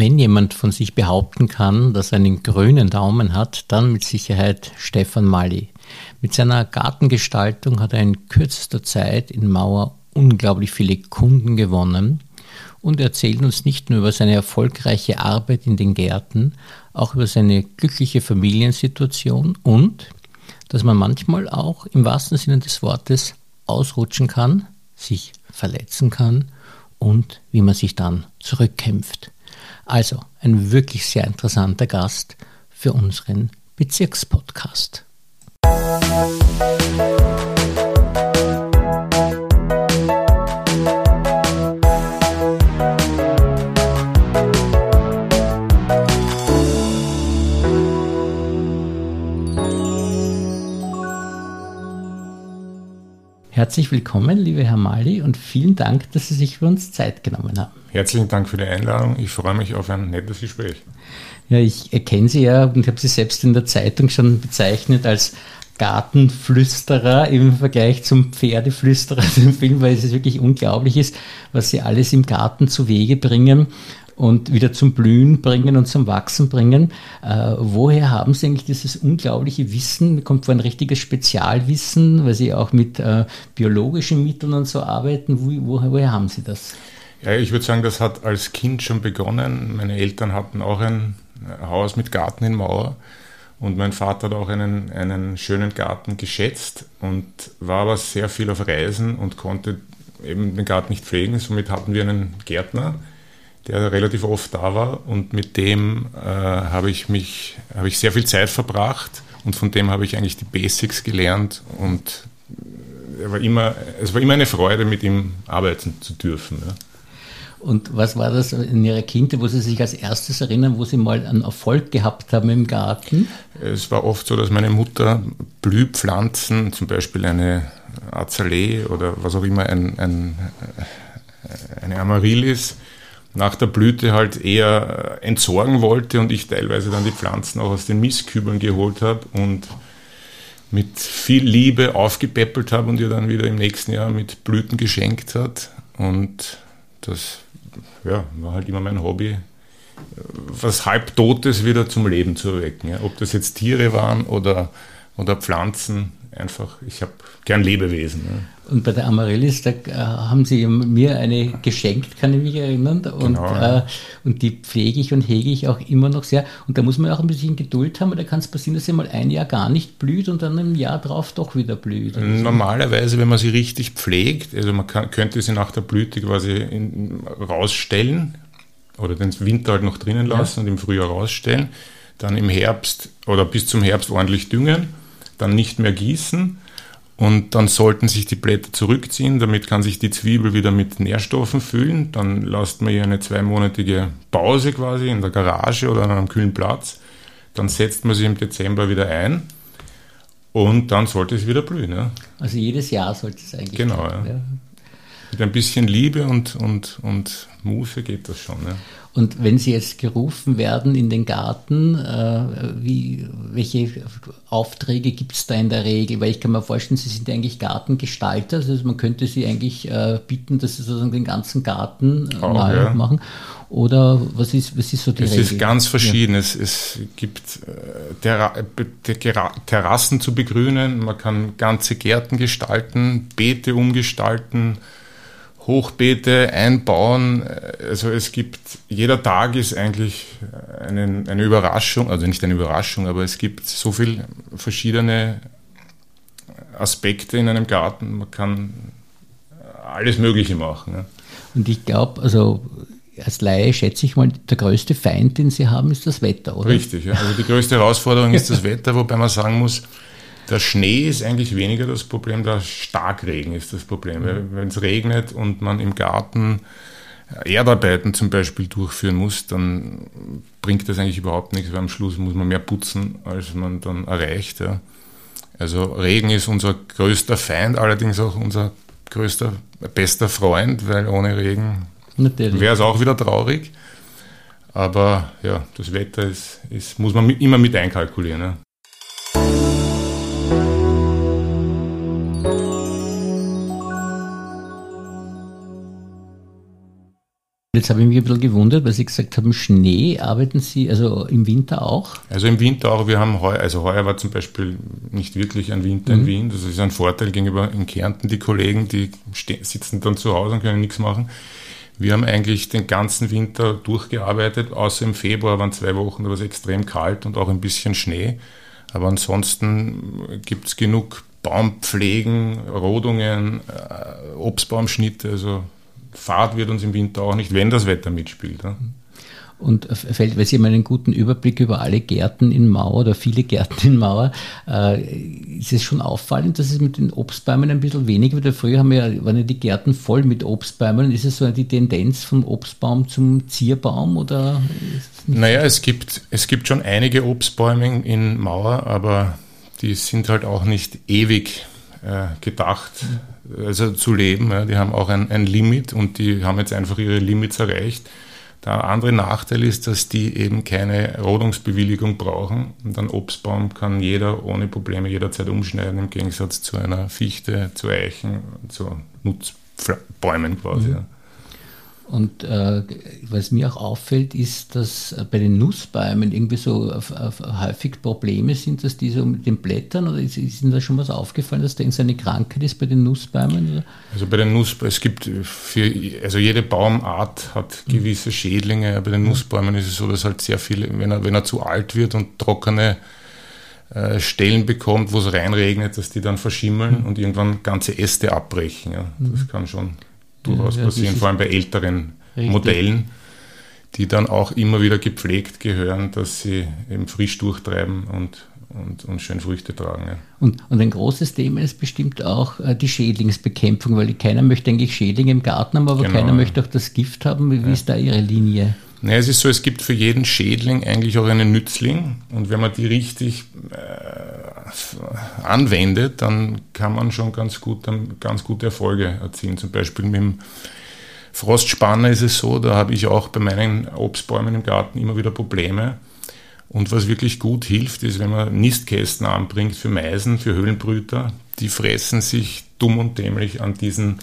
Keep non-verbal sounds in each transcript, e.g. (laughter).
Wenn jemand von sich behaupten kann, dass er einen grünen Daumen hat, dann mit Sicherheit Stefan Mali. Mit seiner Gartengestaltung hat er in kürzester Zeit in Mauer unglaublich viele Kunden gewonnen und erzählt uns nicht nur über seine erfolgreiche Arbeit in den Gärten, auch über seine glückliche Familiensituation und dass man manchmal auch im wahrsten Sinne des Wortes ausrutschen kann, sich verletzen kann und wie man sich dann zurückkämpft. Also ein wirklich sehr interessanter Gast für unseren Bezirkspodcast. Herzlich willkommen, liebe Herr Mali, und vielen Dank, dass Sie sich für uns Zeit genommen haben. Herzlichen Dank für die Einladung. Ich freue mich auf ein nettes Gespräch. Ja, ich erkenne Sie ja und habe Sie selbst in der Zeitung schon bezeichnet als Gartenflüsterer im Vergleich zum Pferdeflüsterer (laughs) im Film, weil es wirklich unglaublich ist, was Sie alles im Garten zu Wege bringen und wieder zum Blühen bringen und zum Wachsen bringen. Äh, woher haben Sie eigentlich dieses unglaubliche Wissen? Kommt vor ein richtiges Spezialwissen, weil Sie auch mit äh, biologischen Mitteln und so arbeiten? Wo, woher, woher haben Sie das? Ja, ich würde sagen, das hat als Kind schon begonnen. Meine Eltern hatten auch ein Haus mit Garten in Mauer. Und mein Vater hat auch einen, einen schönen Garten geschätzt und war aber sehr viel auf Reisen und konnte eben den Garten nicht pflegen. Somit hatten wir einen Gärtner, der relativ oft da war und mit dem äh, habe ich mich, habe ich sehr viel Zeit verbracht und von dem habe ich eigentlich die Basics gelernt und er war immer, es war immer eine Freude, mit ihm arbeiten zu dürfen. Ja. Und was war das in Ihrer Kindheit, wo Sie sich als erstes erinnern, wo Sie mal einen Erfolg gehabt haben im Garten? Es war oft so, dass meine Mutter Blühpflanzen, zum Beispiel eine Azalee oder was auch immer, ein, ein, eine Amaryllis, nach der Blüte halt eher entsorgen wollte und ich teilweise dann die Pflanzen auch aus den Mistkübeln geholt habe und mit viel Liebe aufgepäppelt habe und ihr dann wieder im nächsten Jahr mit Blüten geschenkt hat. Und das ja, war halt immer mein Hobby, was halbtotes wieder zum Leben zu erwecken. Ja. Ob das jetzt Tiere waren oder, oder Pflanzen, einfach, ich habe gern Lebewesen. Ja. Und bei der Amaryllis, da äh, haben Sie mir eine geschenkt, kann ich mich erinnern. Und, genau, ja. äh, und die pflege ich und hege ich auch immer noch sehr. Und da muss man auch ein bisschen Geduld haben, weil da kann es passieren, dass sie mal ein Jahr gar nicht blüht und dann im Jahr drauf doch wieder blüht. Normalerweise, wenn man sie richtig pflegt, also man kann, könnte sie nach der Blüte quasi in, rausstellen oder den Winter halt noch drinnen lassen ja. und im Frühjahr rausstellen, dann im Herbst oder bis zum Herbst ordentlich düngen, dann nicht mehr gießen und dann sollten sich die Blätter zurückziehen, damit kann sich die Zwiebel wieder mit Nährstoffen füllen. Dann lasst man hier eine zweimonatige Pause quasi in der Garage oder an einem kühlen Platz. Dann setzt man sie im Dezember wieder ein und dann sollte es wieder blühen. Ja. Also jedes Jahr sollte es eigentlich. Genau, ja. ja. Mit ein bisschen Liebe und, und, und Muße geht das schon. Ja. Und wenn Sie jetzt gerufen werden in den Garten, äh, wie, welche Aufträge gibt es da in der Regel? Weil ich kann mir vorstellen, Sie sind eigentlich Gartengestalter, also man könnte Sie eigentlich äh, bitten, dass Sie sozusagen den ganzen Garten äh, Auch, mal ja. machen. Oder was ist, was ist so die es Regel? Es ist ganz verschieden. Ja. Es, es gibt Terra Terrassen zu begrünen, man kann ganze Gärten gestalten, Beete umgestalten, Hochbeete einbauen. Also es gibt, jeder Tag ist eigentlich eine, eine Überraschung, also nicht eine Überraschung, aber es gibt so viele verschiedene Aspekte in einem Garten. Man kann alles Mögliche machen. Ja. Und ich glaube, also als Laie schätze ich mal, der größte Feind, den Sie haben, ist das Wetter, oder? Richtig, ja. also die größte Herausforderung ist das (laughs) Wetter, wobei man sagen muss, der Schnee ist eigentlich weniger das Problem, der Starkregen ist das Problem. Mhm. Wenn es regnet und man im Garten Erdarbeiten zum Beispiel durchführen muss, dann bringt das eigentlich überhaupt nichts, weil am Schluss muss man mehr putzen, als man dann erreicht. Ja. Also Regen ist unser größter Feind, allerdings auch unser größter, bester Freund, weil ohne Regen wäre es auch wieder traurig. Aber ja, das Wetter ist, ist muss man mit, immer mit einkalkulieren. Ja. Jetzt habe ich mich ein bisschen gewundert, weil Sie gesagt haben, Schnee arbeiten Sie also im Winter auch? Also im Winter auch. Wir haben heuer, also heuer war zum Beispiel nicht wirklich ein Winter mhm. in Wien. Das ist ein Vorteil gegenüber in Kärnten. Die Kollegen, die sitzen dann zu Hause und können nichts machen. Wir haben eigentlich den ganzen Winter durchgearbeitet, außer im Februar waren zwei Wochen, da war es extrem kalt und auch ein bisschen Schnee. Aber ansonsten gibt es genug Baumpflegen, Rodungen, äh, Obstbaumschnitte, also Fahrt wird uns im Winter auch nicht, wenn das Wetter mitspielt. Ja. Und fällt, weil Sie haben einen guten Überblick über alle Gärten in Mauer oder viele Gärten in Mauer, äh, ist es schon auffallend, dass es mit den Obstbäumen ein bisschen weniger wird? Früher haben wir, waren ja die Gärten voll mit Obstbäumen. Ist es so die Tendenz vom Obstbaum zum Zierbaum? Oder naja, es gibt, es gibt schon einige Obstbäume in Mauer, aber die sind halt auch nicht ewig äh, gedacht, also zu leben. Ja. Die haben auch ein, ein Limit und die haben jetzt einfach ihre Limits erreicht. Der andere Nachteil ist, dass die eben keine Rodungsbewilligung brauchen. Und ein Obstbaum kann jeder ohne Probleme jederzeit umschneiden, im Gegensatz zu einer Fichte, zu Eichen, zu Nutzbäumen quasi. Mhm. Und äh, was mir auch auffällt, ist, dass bei den Nussbäumen irgendwie so auf, auf häufig Probleme sind, dass die so mit den Blättern oder ist, ist Ihnen da schon was aufgefallen, dass da irgendeine Krankheit ist bei den Nussbäumen? Oder? Also bei den Nussbäumen, es gibt für, also jede Baumart hat mhm. gewisse Schädlinge. Bei den mhm. Nussbäumen ist es so, dass halt sehr viele, wenn er, wenn er zu alt wird und trockene äh, Stellen bekommt, wo es reinregnet, dass die dann verschimmeln mhm. und irgendwann ganze Äste abbrechen. Ja. Das kann schon durchaus ja, passieren, vor allem bei älteren richtig. Modellen, die dann auch immer wieder gepflegt gehören, dass sie eben frisch durchtreiben und, und, und schön Früchte tragen. Ja. Und, und ein großes Thema ist bestimmt auch äh, die Schädlingsbekämpfung, weil keiner möchte eigentlich Schädlinge im Garten haben, aber genau. keiner möchte auch das Gift haben. Wie ja. ist da Ihre Linie? Naja, es ist so, es gibt für jeden Schädling eigentlich auch einen Nützling und wenn man die richtig äh, anwendet, dann kann man schon ganz, gut, ganz gute Erfolge erzielen. Zum Beispiel mit dem Frostspanner ist es so, da habe ich auch bei meinen Obstbäumen im Garten immer wieder Probleme. Und was wirklich gut hilft, ist, wenn man Nistkästen anbringt für Meisen, für Höhlenbrüter. Die fressen sich dumm und dämlich an diesen,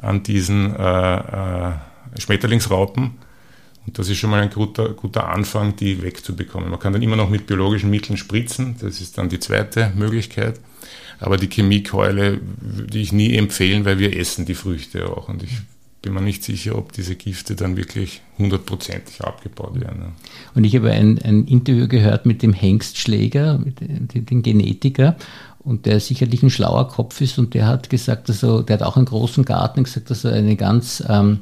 an diesen äh, äh, Schmetterlingsraupen und das ist schon mal ein guter, guter Anfang, die wegzubekommen. Man kann dann immer noch mit biologischen Mitteln spritzen, das ist dann die zweite Möglichkeit. Aber die Chemiekeule würde ich nie empfehlen, weil wir essen die Früchte auch. Und ich bin mir nicht sicher, ob diese Gifte dann wirklich hundertprozentig abgebaut werden. Und ich habe ein, ein Interview gehört mit dem Hengstschläger, mit dem, dem Genetiker, und der sicherlich ein schlauer Kopf ist und der hat gesagt, also der hat auch einen großen Garten gesagt, dass er eine ganz ähm,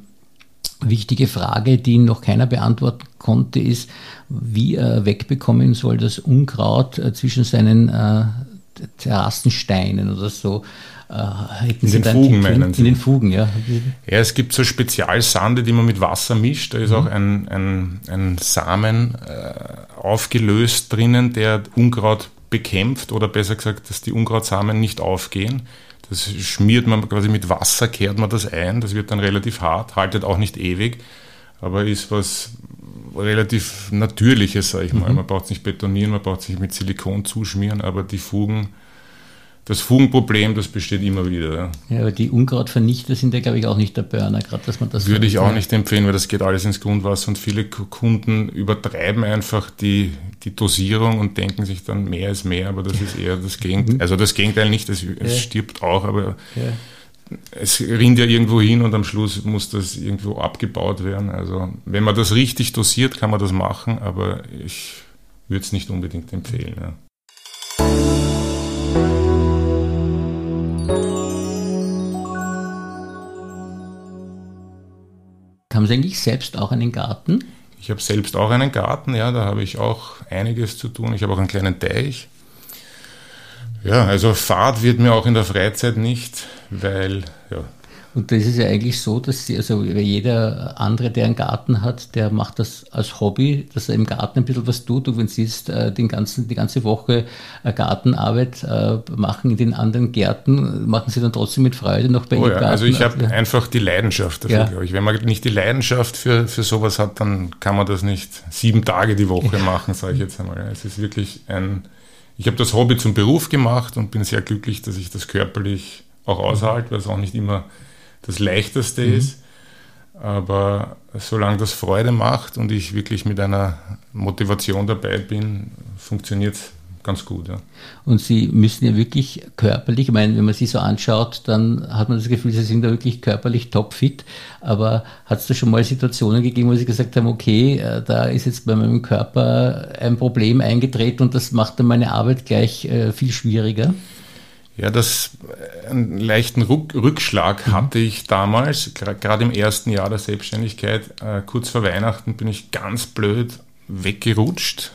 wichtige Frage, die noch keiner beantworten konnte, ist, wie er wegbekommen soll das Unkraut äh, zwischen seinen äh, Terrassensteinen oder so. Äh, in den Fugen meinen Sie? In den Fugen, ja. Ja, es gibt so Spezialsande, die man mit Wasser mischt. Da ist mhm. auch ein, ein, ein Samen äh, aufgelöst drinnen, der Unkraut bekämpft oder besser gesagt, dass die Unkrautsamen nicht aufgehen. Das schmiert man quasi mit Wasser, kehrt man das ein. Das wird dann relativ hart, haltet auch nicht ewig, aber ist was relativ Natürliches, sage ich mal. Mhm. Man braucht es nicht betonieren, man braucht es nicht mit Silikon zuschmieren, aber die Fugen das Fugenproblem, das besteht immer wieder. Ja, aber die Unkrautvernichter sind ja, glaube ich, auch nicht der Burner, gerade dass man das. Würde ich auch nicht empfehlen, weil das geht alles ins Grundwasser und viele Kunden übertreiben einfach die, die Dosierung und denken sich dann mehr ist mehr, aber das ist eher das Gegenteil. Mhm. Also das Gegenteil nicht, es, es ja. stirbt auch, aber ja. es rinnt ja irgendwo hin und am Schluss muss das irgendwo abgebaut werden. Also wenn man das richtig dosiert, kann man das machen, aber ich würde es nicht unbedingt empfehlen. Ja. Haben Sie eigentlich selbst auch einen Garten? Ich habe selbst auch einen Garten, ja, da habe ich auch einiges zu tun. Ich habe auch einen kleinen Teich. Ja, also Fahrt wird mir auch in der Freizeit nicht, weil ja, und das ist ja eigentlich so, dass sie, also jeder andere, der einen Garten hat, der macht das als Hobby, dass er im Garten ein bisschen was tut. Und wenn sie jetzt äh, den ganzen, die ganze Woche äh, Gartenarbeit äh, machen in den anderen Gärten, machen sie dann trotzdem mit Freude noch bei oh, ja, Garten. Also ich habe einfach die Leidenschaft dafür, ja. glaube ich. Wenn man nicht die Leidenschaft für, für sowas hat, dann kann man das nicht sieben Tage die Woche machen, sage ich jetzt einmal. Es ist wirklich ein, ich habe das Hobby zum Beruf gemacht und bin sehr glücklich, dass ich das körperlich auch aushalte, weil es auch nicht immer das Leichteste mhm. ist. Aber solange das Freude macht und ich wirklich mit einer Motivation dabei bin, funktioniert es ganz gut. Ja. Und Sie müssen ja wirklich körperlich, ich meine, wenn man Sie so anschaut, dann hat man das Gefühl, Sie sind da wirklich körperlich topfit. Aber hat es da schon mal Situationen gegeben, wo Sie gesagt haben, okay, äh, da ist jetzt bei meinem Körper ein Problem eingetreten und das macht dann meine Arbeit gleich äh, viel schwieriger? Ja, das äh, einen leichten Rückschlag mhm. hatte ich damals, gerade im ersten Jahr der Selbstständigkeit. kurz vor Weihnachten bin ich ganz blöd weggerutscht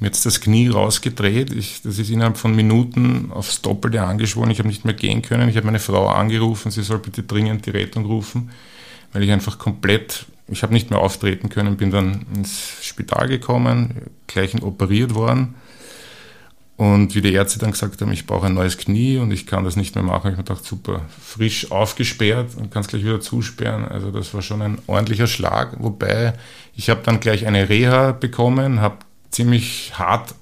mir jetzt das Knie rausgedreht. Ich, das ist innerhalb von Minuten aufs Doppelte angeschwollen. Ich habe nicht mehr gehen können. Ich habe meine Frau angerufen, sie soll bitte dringend die Rettung rufen, weil ich einfach komplett, ich habe nicht mehr auftreten können, bin dann ins Spital gekommen, gleich operiert worden. Und wie die Ärzte dann gesagt haben, ich brauche ein neues Knie und ich kann das nicht mehr machen, habe ich mir gedacht, super, frisch aufgesperrt und kann es gleich wieder zusperren. Also das war schon ein ordentlicher Schlag, wobei ich habe dann gleich eine Reha bekommen, habe ziemlich hart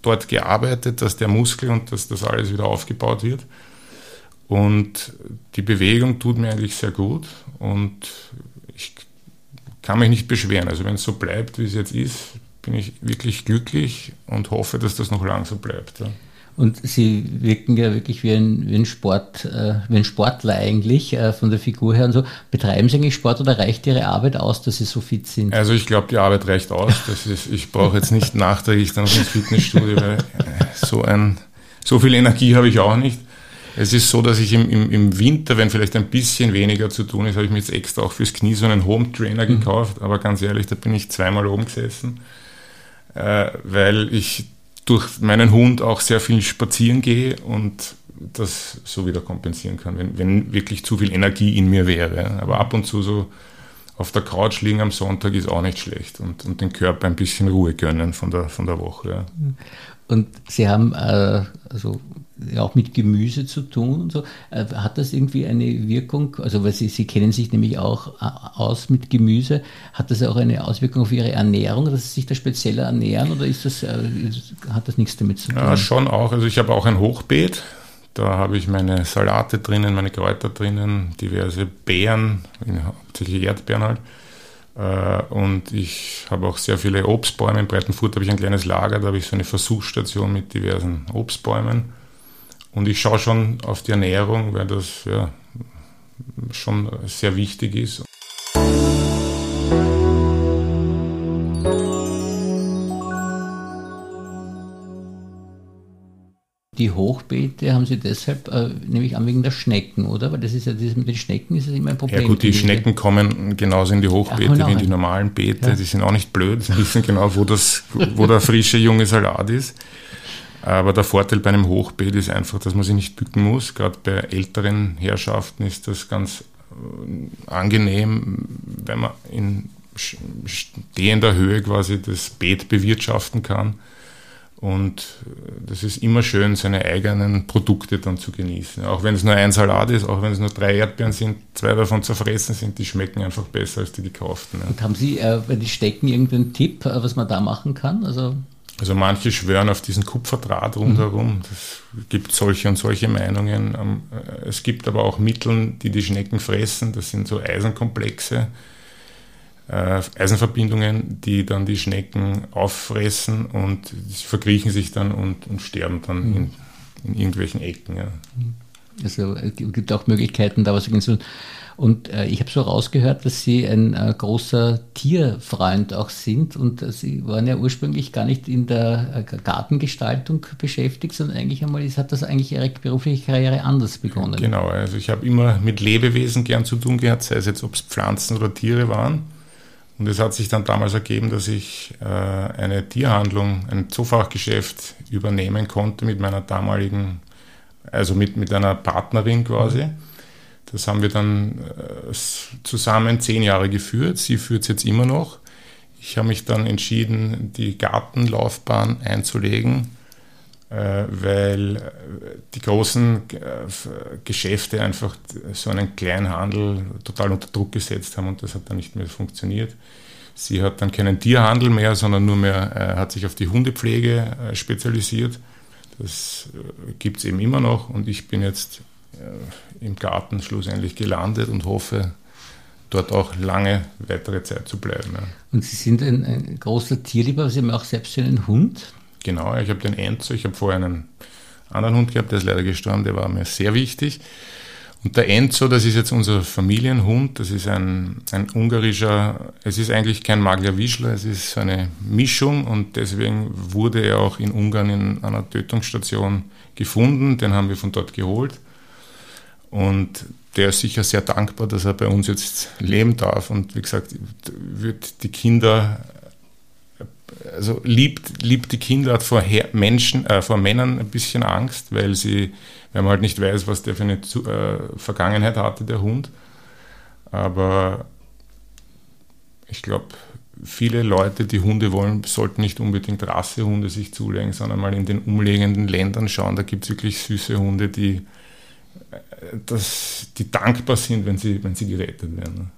dort gearbeitet, dass der Muskel und dass das alles wieder aufgebaut wird. Und die Bewegung tut mir eigentlich sehr gut und ich kann mich nicht beschweren. Also wenn es so bleibt, wie es jetzt ist, bin ich wirklich glücklich und hoffe, dass das noch lang so bleibt. Ja. Und sie wirken ja wirklich wie ein, wie ein, Sport, äh, wie ein Sportler eigentlich äh, von der Figur her und so. Betreiben Sie eigentlich Sport oder reicht Ihre Arbeit aus, dass Sie so fit sind? Also ich glaube, die Arbeit reicht aus. Ist, ich brauche jetzt nicht nachträglich dann ins Fitnessstudio, weil äh, so, ein, so viel Energie habe ich auch nicht. Es ist so, dass ich im, im, im Winter, wenn vielleicht ein bisschen weniger zu tun ist, habe ich mir jetzt extra auch fürs Knie so einen Home Trainer mhm. gekauft. Aber ganz ehrlich, da bin ich zweimal oben gesessen, äh, weil ich durch meinen Hund auch sehr viel spazieren gehe und das so wieder kompensieren kann, wenn, wenn wirklich zu viel Energie in mir wäre. Aber ab und zu so auf der Couch liegen am Sonntag ist auch nicht schlecht und, und den Körper ein bisschen Ruhe gönnen von der, von der Woche. Ja. Und Sie haben äh, also ja auch mit Gemüse zu tun und so. Äh, hat das irgendwie eine Wirkung? Also, weil Sie, Sie kennen sich nämlich auch äh, aus mit Gemüse. Hat das auch eine Auswirkung auf Ihre Ernährung, dass Sie sich da spezieller ernähren oder ist das, äh, hat das nichts damit zu tun? Ja, schon auch. Also, ich habe auch ein Hochbeet. Da habe ich meine Salate drinnen, meine Kräuter drinnen, diverse Beeren, hauptsächlich Erdbeeren halt. Und ich habe auch sehr viele Obstbäume. In Breitenfurt habe ich ein kleines Lager, da habe ich so eine Versuchsstation mit diversen Obstbäumen. Und ich schaue schon auf die Ernährung, weil das ja schon sehr wichtig ist. Die Hochbeete haben Sie deshalb, äh, nämlich an wegen der Schnecken, oder? Weil das ist ja das mit den Schnecken ist das immer ein Problem. Ja gut, die Schnecken kommen genauso in die Hochbeete ja, wie in die normalen Beete. Ja. Die sind auch nicht blöd, sie wissen genau, wo, das, wo der frische junge Salat ist. Aber der Vorteil bei einem Hochbeet ist einfach, dass man sich nicht bücken muss. Gerade bei älteren Herrschaften ist das ganz äh, angenehm, wenn man in stehender Höhe quasi das Beet bewirtschaften kann. Und das ist immer schön, seine eigenen Produkte dann zu genießen. Auch wenn es nur ein Salat ist, auch wenn es nur drei Erdbeeren sind, zwei davon zerfressen sind, die schmecken einfach besser als die gekauften. Und haben Sie äh, bei den Stecken irgendeinen Tipp, äh, was man da machen kann? Also also manche schwören auf diesen Kupferdraht rundherum. Es gibt solche und solche Meinungen. Ähm, äh, es gibt aber auch Mittel, die die Schnecken fressen. Das sind so Eisenkomplexe, äh, Eisenverbindungen, die dann die Schnecken auffressen und sie verkriechen sich dann und, und sterben dann mhm. in, in, irgendwelchen Ecken. Ja. Also es gibt auch Möglichkeiten, da was zu und äh, ich habe so rausgehört, dass Sie ein äh, großer Tierfreund auch sind und äh, Sie waren ja ursprünglich gar nicht in der äh, Gartengestaltung beschäftigt, sondern eigentlich einmal hat das eigentlich Ihre berufliche Karriere anders begonnen. Genau, also ich habe immer mit Lebewesen gern zu tun gehabt, sei es jetzt, ob es Pflanzen oder Tiere waren. Und es hat sich dann damals ergeben, dass ich äh, eine Tierhandlung, ein Zoofachgeschäft übernehmen konnte mit meiner damaligen, also mit, mit einer Partnerin quasi. Das haben wir dann äh, zusammen zehn Jahre geführt. Sie führt es jetzt immer noch. Ich habe mich dann entschieden, die Gartenlaufbahn einzulegen, weil äh, die großen Geschäfte einfach so einen kleinen Handel total unter Druck gesetzt haben und das hat dann nicht mehr funktioniert. Sie hat dann keinen Tierhandel mehr, sondern nur mehr, hat sich auf die Hundepflege spezialisiert. Das gibt es eben immer noch und ich bin jetzt im Garten schlussendlich gelandet und hoffe, dort auch lange weitere Zeit zu bleiben. Ja. Und Sie sind ein, ein großer Tierlieber, Sie haben auch selbst einen Hund? Genau, ich habe den Enzo, ich habe vorher einen anderen Hund gehabt, der ist leider gestorben, der war mir sehr wichtig. Und der Enzo, das ist jetzt unser Familienhund, das ist ein, ein ungarischer, es ist eigentlich kein Maglia Wischler, es ist so eine Mischung und deswegen wurde er auch in Ungarn in einer Tötungsstation gefunden, den haben wir von dort geholt. Und der ist sicher sehr dankbar, dass er bei uns jetzt leben darf und wie gesagt, wird die Kinder also liebt, liebt die Kinder, hat vor Menschen, äh, vor Männern ein bisschen Angst, weil sie, weil man halt nicht weiß, was der für eine äh, Vergangenheit hatte, der Hund. Aber ich glaube, viele Leute, die Hunde wollen, sollten nicht unbedingt Rassehunde sich zulegen, sondern mal in den umliegenden Ländern schauen. Da gibt es wirklich süße Hunde, die, äh, das, die dankbar sind, wenn sie, wenn sie gerettet werden.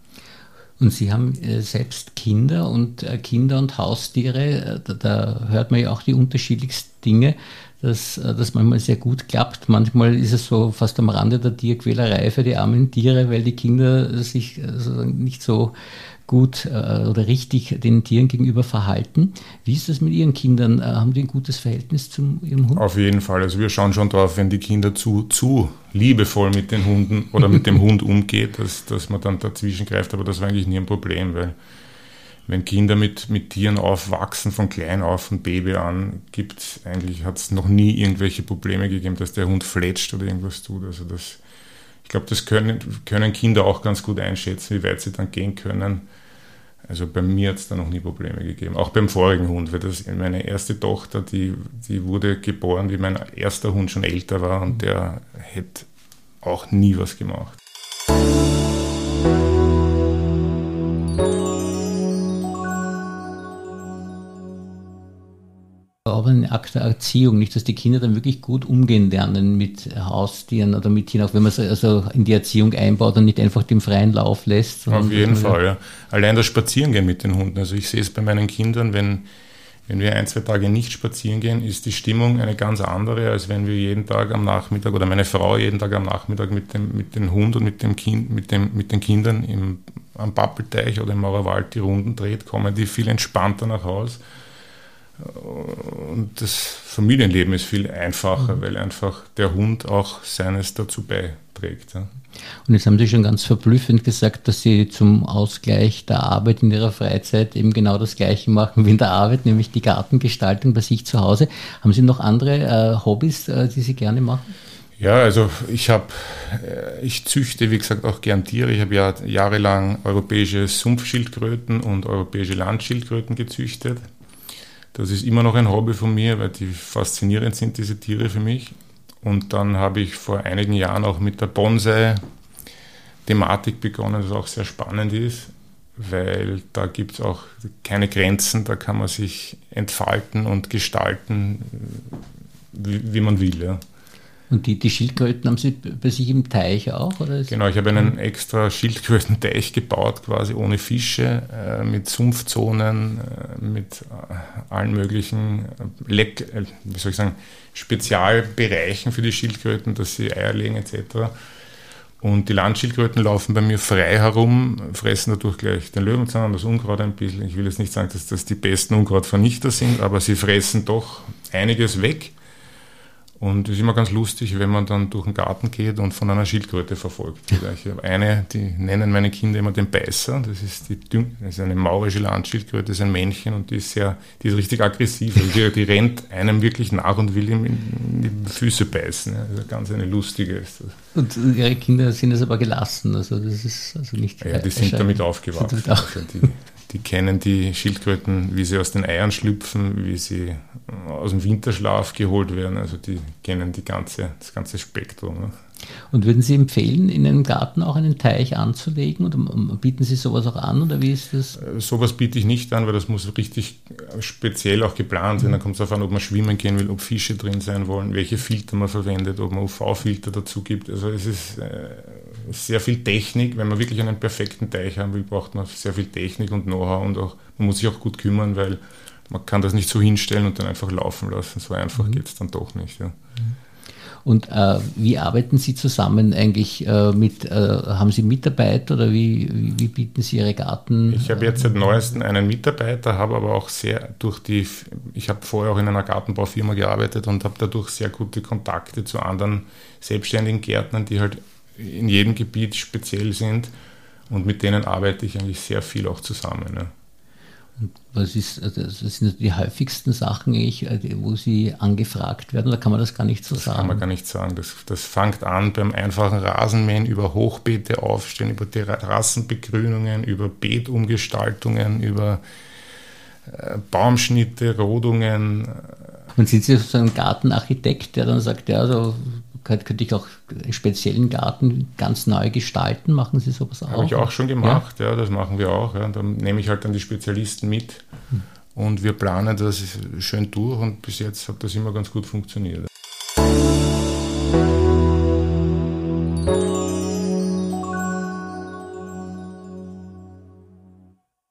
Und Sie haben äh, selbst Kinder und äh, Kinder und Haustiere, äh, da, da, hört man ja auch die unterschiedlichsten Dinge, dass das manchmal sehr gut klappt. Manchmal ist es so fast am Rande der Tierquälerei für die armen Tiere, weil die Kinder sich also nicht so gut äh, oder richtig den Tieren gegenüber verhalten. Wie ist das mit Ihren Kindern? Äh, haben die ein gutes Verhältnis zu Ihrem Hund? Auf jeden Fall. Also wir schauen schon darauf, wenn die Kinder zu, zu liebevoll mit den Hunden oder mit dem Hund umgeht, dass, dass man dann dazwischen greift. Aber das war eigentlich nie ein Problem, weil wenn Kinder mit, mit Tieren aufwachsen, von klein auf, von Baby an, gibt eigentlich, hat es noch nie irgendwelche Probleme gegeben, dass der Hund fletscht oder irgendwas tut. Also das, ich glaube, das können, können Kinder auch ganz gut einschätzen, wie weit sie dann gehen können. Also bei mir hat es da noch nie Probleme gegeben. Auch beim vorigen Hund, weil das meine erste Tochter, die, die wurde geboren, wie mein erster Hund schon älter war und der hätte auch nie was gemacht. Aber eine Akt der Erziehung, nicht, dass die Kinder dann wirklich gut umgehen lernen mit Haustieren oder mit Tieren, auch wenn man es also in die Erziehung einbaut und nicht einfach den freien Lauf lässt. Auf jeden Fall, ja. Allein das Spazierengehen mit den Hunden. Also ich sehe es bei meinen Kindern, wenn, wenn wir ein, zwei Tage nicht spazieren gehen, ist die Stimmung eine ganz andere, als wenn wir jeden Tag am Nachmittag oder meine Frau jeden Tag am Nachmittag mit dem, mit dem Hund und mit dem Kind, mit dem, mit den Kindern im, am Pappelteich oder im Mauerwald die Runden dreht, kommen die viel entspannter nach Hause und das Familienleben ist viel einfacher, mhm. weil einfach der Hund auch seines dazu beiträgt. Ja. Und jetzt haben Sie schon ganz verblüffend gesagt, dass Sie zum Ausgleich der Arbeit in Ihrer Freizeit eben genau das Gleiche machen wie in der Arbeit, nämlich die Gartengestaltung bei sich zu Hause. Haben Sie noch andere äh, Hobbys, äh, die Sie gerne machen? Ja, also ich habe, äh, ich züchte, wie gesagt, auch gern Tiere. Ich habe ja jahrelang europäische Sumpfschildkröten und europäische Landschildkröten gezüchtet. Das ist immer noch ein Hobby von mir, weil die faszinierend sind, diese Tiere für mich. Und dann habe ich vor einigen Jahren auch mit der Bonsai-Thematik begonnen, das auch sehr spannend ist, weil da gibt es auch keine Grenzen, da kann man sich entfalten und gestalten, wie, wie man will. Ja. Und die, die Schildkröten haben Sie bei sich im Teich auch? Oder genau, ich habe einen extra Schildkrötenteich gebaut, quasi ohne Fische, äh, mit Sumpfzonen, äh, mit äh, allen möglichen äh, Leck, äh, wie soll ich sagen, Spezialbereichen für die Schildkröten, dass sie Eier legen etc. Und die Landschildkröten laufen bei mir frei herum, fressen dadurch gleich den Löwenzahn, das Unkraut ein bisschen. Ich will jetzt nicht sagen, dass das die besten Unkrautvernichter sind, aber sie fressen doch einiges weg. Und es ist immer ganz lustig, wenn man dann durch den Garten geht und von einer Schildkröte verfolgt wird. Ich habe eine, die nennen meine Kinder immer den Beißer. Das ist, die, das ist eine maurische Landschildkröte, das ist ein Männchen und die ist sehr, die ist richtig aggressiv. Also die, die, rennt einem wirklich nach und will ihm in die Füße beißen. Also ganz eine lustige ist das. Und ihre Kinder sind es aber gelassen, also das ist also nicht. Ja, die sind damit aufgewachsen. Sind also die, die kennen die Schildkröten, wie sie aus den Eiern schlüpfen, wie sie aus dem Winterschlaf geholt werden. Also die kennen die ganze, das ganze Spektrum. Ne? Und würden Sie empfehlen, in einem Garten auch einen Teich anzulegen? Oder bieten Sie sowas auch an oder wie ist das? Äh, sowas biete ich nicht an, weil das muss richtig speziell auch geplant sein. Mhm. Da kommt es darauf an, ob man schwimmen gehen will, ob Fische drin sein wollen, welche Filter man verwendet, ob man UV-Filter dazu gibt. Also es ist äh, sehr viel Technik. Wenn man wirklich einen perfekten Teich haben will, braucht man sehr viel Technik und Know-how und auch, man muss sich auch gut kümmern, weil man kann das nicht so hinstellen und dann einfach laufen lassen. So einfach mhm. geht es dann doch nicht. Ja. Und äh, wie arbeiten Sie zusammen eigentlich äh, mit, äh, haben Sie Mitarbeiter oder wie, wie, wie, bieten Sie Ihre Garten? Ich habe jetzt seit neuestem einen Mitarbeiter, habe aber auch sehr durch die, ich habe vorher auch in einer Gartenbaufirma gearbeitet und habe dadurch sehr gute Kontakte zu anderen selbstständigen Gärtnern, die halt in jedem Gebiet speziell sind und mit denen arbeite ich eigentlich sehr viel auch zusammen. Ja. Und was ist, also das sind die häufigsten Sachen, äh, wo Sie angefragt werden, oder kann man das gar nicht so das sagen? kann man gar nicht sagen. Das, das fängt an beim einfachen Rasenmähen, über Hochbeete aufstehen, über Terrassenbegrünungen, über Beetumgestaltungen, über äh, Baumschnitte, Rodungen. Und sind Sie so ein Gartenarchitekt, der dann sagt, ja, so könnte ich auch einen speziellen Garten ganz neu gestalten? Machen Sie sowas auch? Habe ich auch schon gemacht, ja, ja das machen wir auch. Ja. Da nehme ich halt dann die Spezialisten mit hm. und wir planen das schön durch und bis jetzt hat das immer ganz gut funktioniert.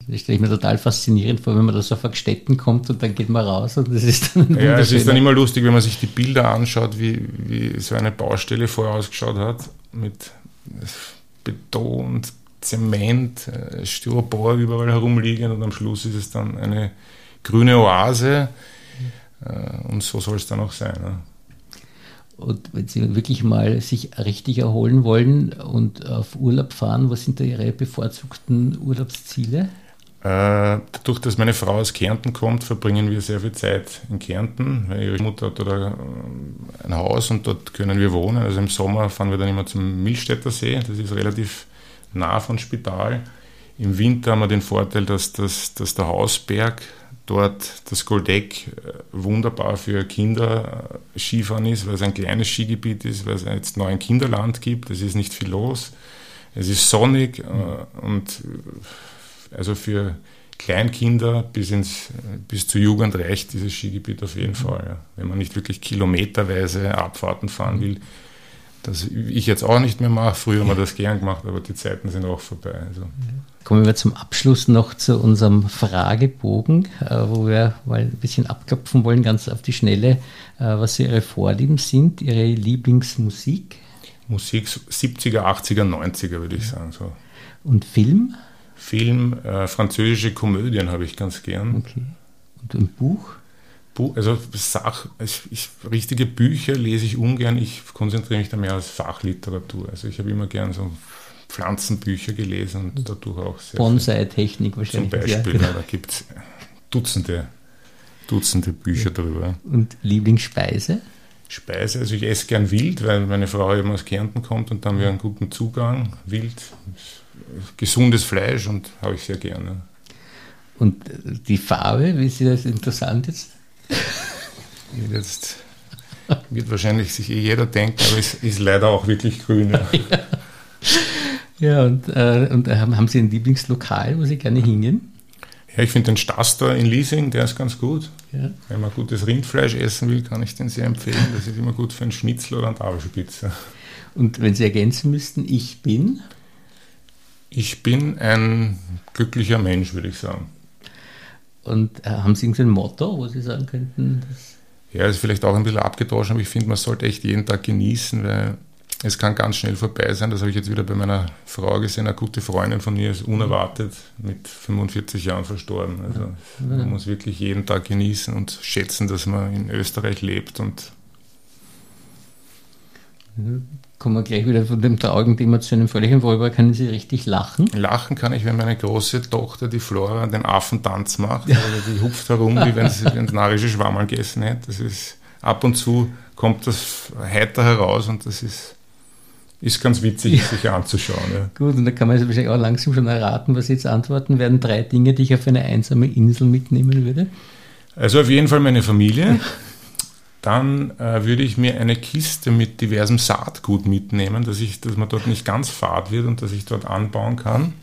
Das stelle ich mir total faszinierend vor, wenn man da so auf Städten kommt und dann geht man raus und das ist dann Ja, es ist dann immer lustig, wenn man sich die Bilder anschaut, wie, wie so eine Baustelle vorher ausgeschaut hat, mit Beton, Zement, äh, Styropor überall herumliegen und am Schluss ist es dann eine grüne Oase äh, und so soll es dann auch sein. Und wenn Sie wirklich mal sich richtig erholen wollen und auf Urlaub fahren, was sind da Ihre bevorzugten Urlaubsziele? Äh, dadurch, dass meine Frau aus Kärnten kommt, verbringen wir sehr viel Zeit in Kärnten, ihre Mutter hat da ein Haus und dort können wir wohnen. Also im Sommer fahren wir dann immer zum Milchstädter See, das ist relativ nah von Spital. Im Winter haben wir den Vorteil, dass, das, dass der Hausberg dort das Goldeck äh, wunderbar für Kinder äh, Skifahren ist, weil es ein kleines Skigebiet ist, weil es jetzt noch ein Kinderland gibt. Es ist nicht viel los. Es ist sonnig und also für Kleinkinder bis, ins, bis zur Jugend reicht dieses Skigebiet auf jeden mhm. Fall. Ja. Wenn man nicht wirklich kilometerweise Abfahrten fahren will, das ich jetzt auch nicht mehr mache. Früher haben wir das gern gemacht, aber die Zeiten sind auch vorbei. Also. Kommen wir zum Abschluss noch zu unserem Fragebogen, äh, wo wir mal ein bisschen abklopfen wollen, ganz auf die Schnelle, äh, was Ihre Vorlieben sind, Ihre Lieblingsmusik. Musik 70er, 80er, 90er würde ich sagen. So. Und Film? Film, äh, französische Komödien habe ich ganz gern. Okay. Und ein Buch? Buch also Sach, ich, richtige Bücher lese ich ungern, ich konzentriere mich da mehr auf Fachliteratur. Also ich habe immer gern so Pflanzenbücher gelesen und dadurch auch sehr. Bonsai-Technik wahrscheinlich. Zum Beispiel, ja, genau. da gibt es Dutzende, Dutzende Bücher ja. darüber. Und Lieblingsspeise? Speise, also ich esse gern wild, weil meine Frau eben aus Kärnten kommt und dann haben wir einen guten Zugang. Wild gesundes Fleisch und habe ich sehr gerne. Und die Farbe, wie ist das interessant jetzt? Jetzt wird wahrscheinlich sich eh jeder denken, aber es ist leider auch wirklich grün. Ja, (laughs) ja und, äh, und äh, haben Sie ein Lieblingslokal, wo Sie gerne hingehen? Ja, ich finde den Staster in Leasing, der ist ganz gut. Ja. Wenn man gutes Rindfleisch essen will, kann ich den sehr empfehlen. Das ist immer gut für einen Schnitzel oder eine Tafelspitze. Und wenn Sie ergänzen müssten, ich bin? Ich bin ein glücklicher Mensch, würde ich sagen. Und äh, haben Sie irgendein Motto, wo Sie sagen könnten? ja, ist vielleicht auch ein bisschen abgedroschen, aber ich finde, man sollte echt jeden Tag genießen, weil es kann ganz schnell vorbei sein. Das habe ich jetzt wieder bei meiner Frau gesehen. Eine gute Freundin von mir ist unerwartet mit 45 Jahren verstorben. Also man muss wirklich jeden Tag genießen und schätzen, dass man in Österreich lebt und kommen wir gleich wieder von dem traurigen Thema zu einem völligen Worüber können Sie richtig lachen? Lachen kann ich, wenn meine große Tochter, die Flora, den Affentanz macht. Also die hupft herum, wie wenn sie (laughs) ein narische Schwammerl gegessen hätte. Das ist, ab und zu kommt das heiter heraus und das ist, ist ganz witzig, ja. sich anzuschauen. Ja. Gut, und da kann man sich wahrscheinlich auch langsam schon erraten, was Sie jetzt antworten werden. Drei Dinge, die ich auf eine einsame Insel mitnehmen würde. Also auf jeden Fall meine Familie dann äh, würde ich mir eine Kiste mit diversem Saatgut mitnehmen, dass, ich, dass man dort nicht ganz fad wird und dass ich dort anbauen kann.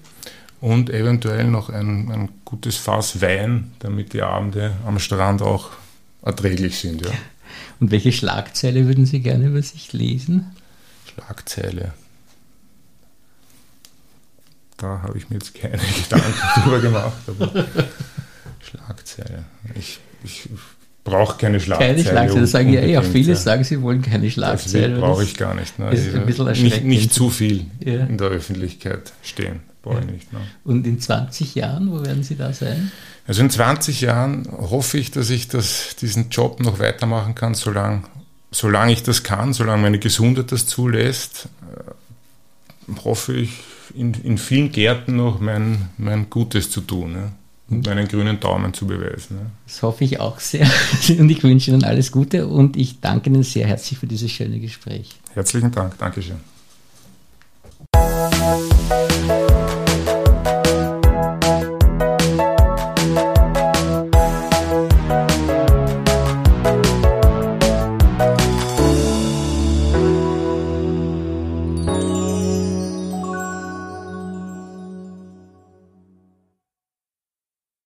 Und eventuell noch ein, ein gutes Fass Wein, damit die Abende am Strand auch erträglich sind. Ja. Und welche Schlagzeile würden Sie gerne über sich lesen? Schlagzeile. Da habe ich mir jetzt keine (laughs) Gedanken drüber gemacht, aber (laughs) Schlagzeile. Ich, ich brauche keine Schlagzeile. Keine Schlagzeile, das sagen ja eh auch viele, sagen, sie wollen keine Schlagzeile. Das brauche ich gar nicht. Ne? Ist ein bisschen nicht, nicht zu viel ja. in der Öffentlichkeit stehen, brauche ja. ich nicht. Ne? Und in 20 Jahren, wo werden Sie da sein? Also in 20 Jahren hoffe ich, dass ich das, diesen Job noch weitermachen kann, solange, solange ich das kann, solange meine Gesundheit das zulässt, äh, hoffe ich, in, in vielen Gärten noch mein, mein Gutes zu tun. Ne? und einen grünen Daumen zu beweisen. Ja. Das hoffe ich auch sehr. (laughs) Und ich wünsche Ihnen alles Gute und ich danke Ihnen sehr herzlich für dieses schöne Gespräch. Herzlichen Dank. Dankeschön.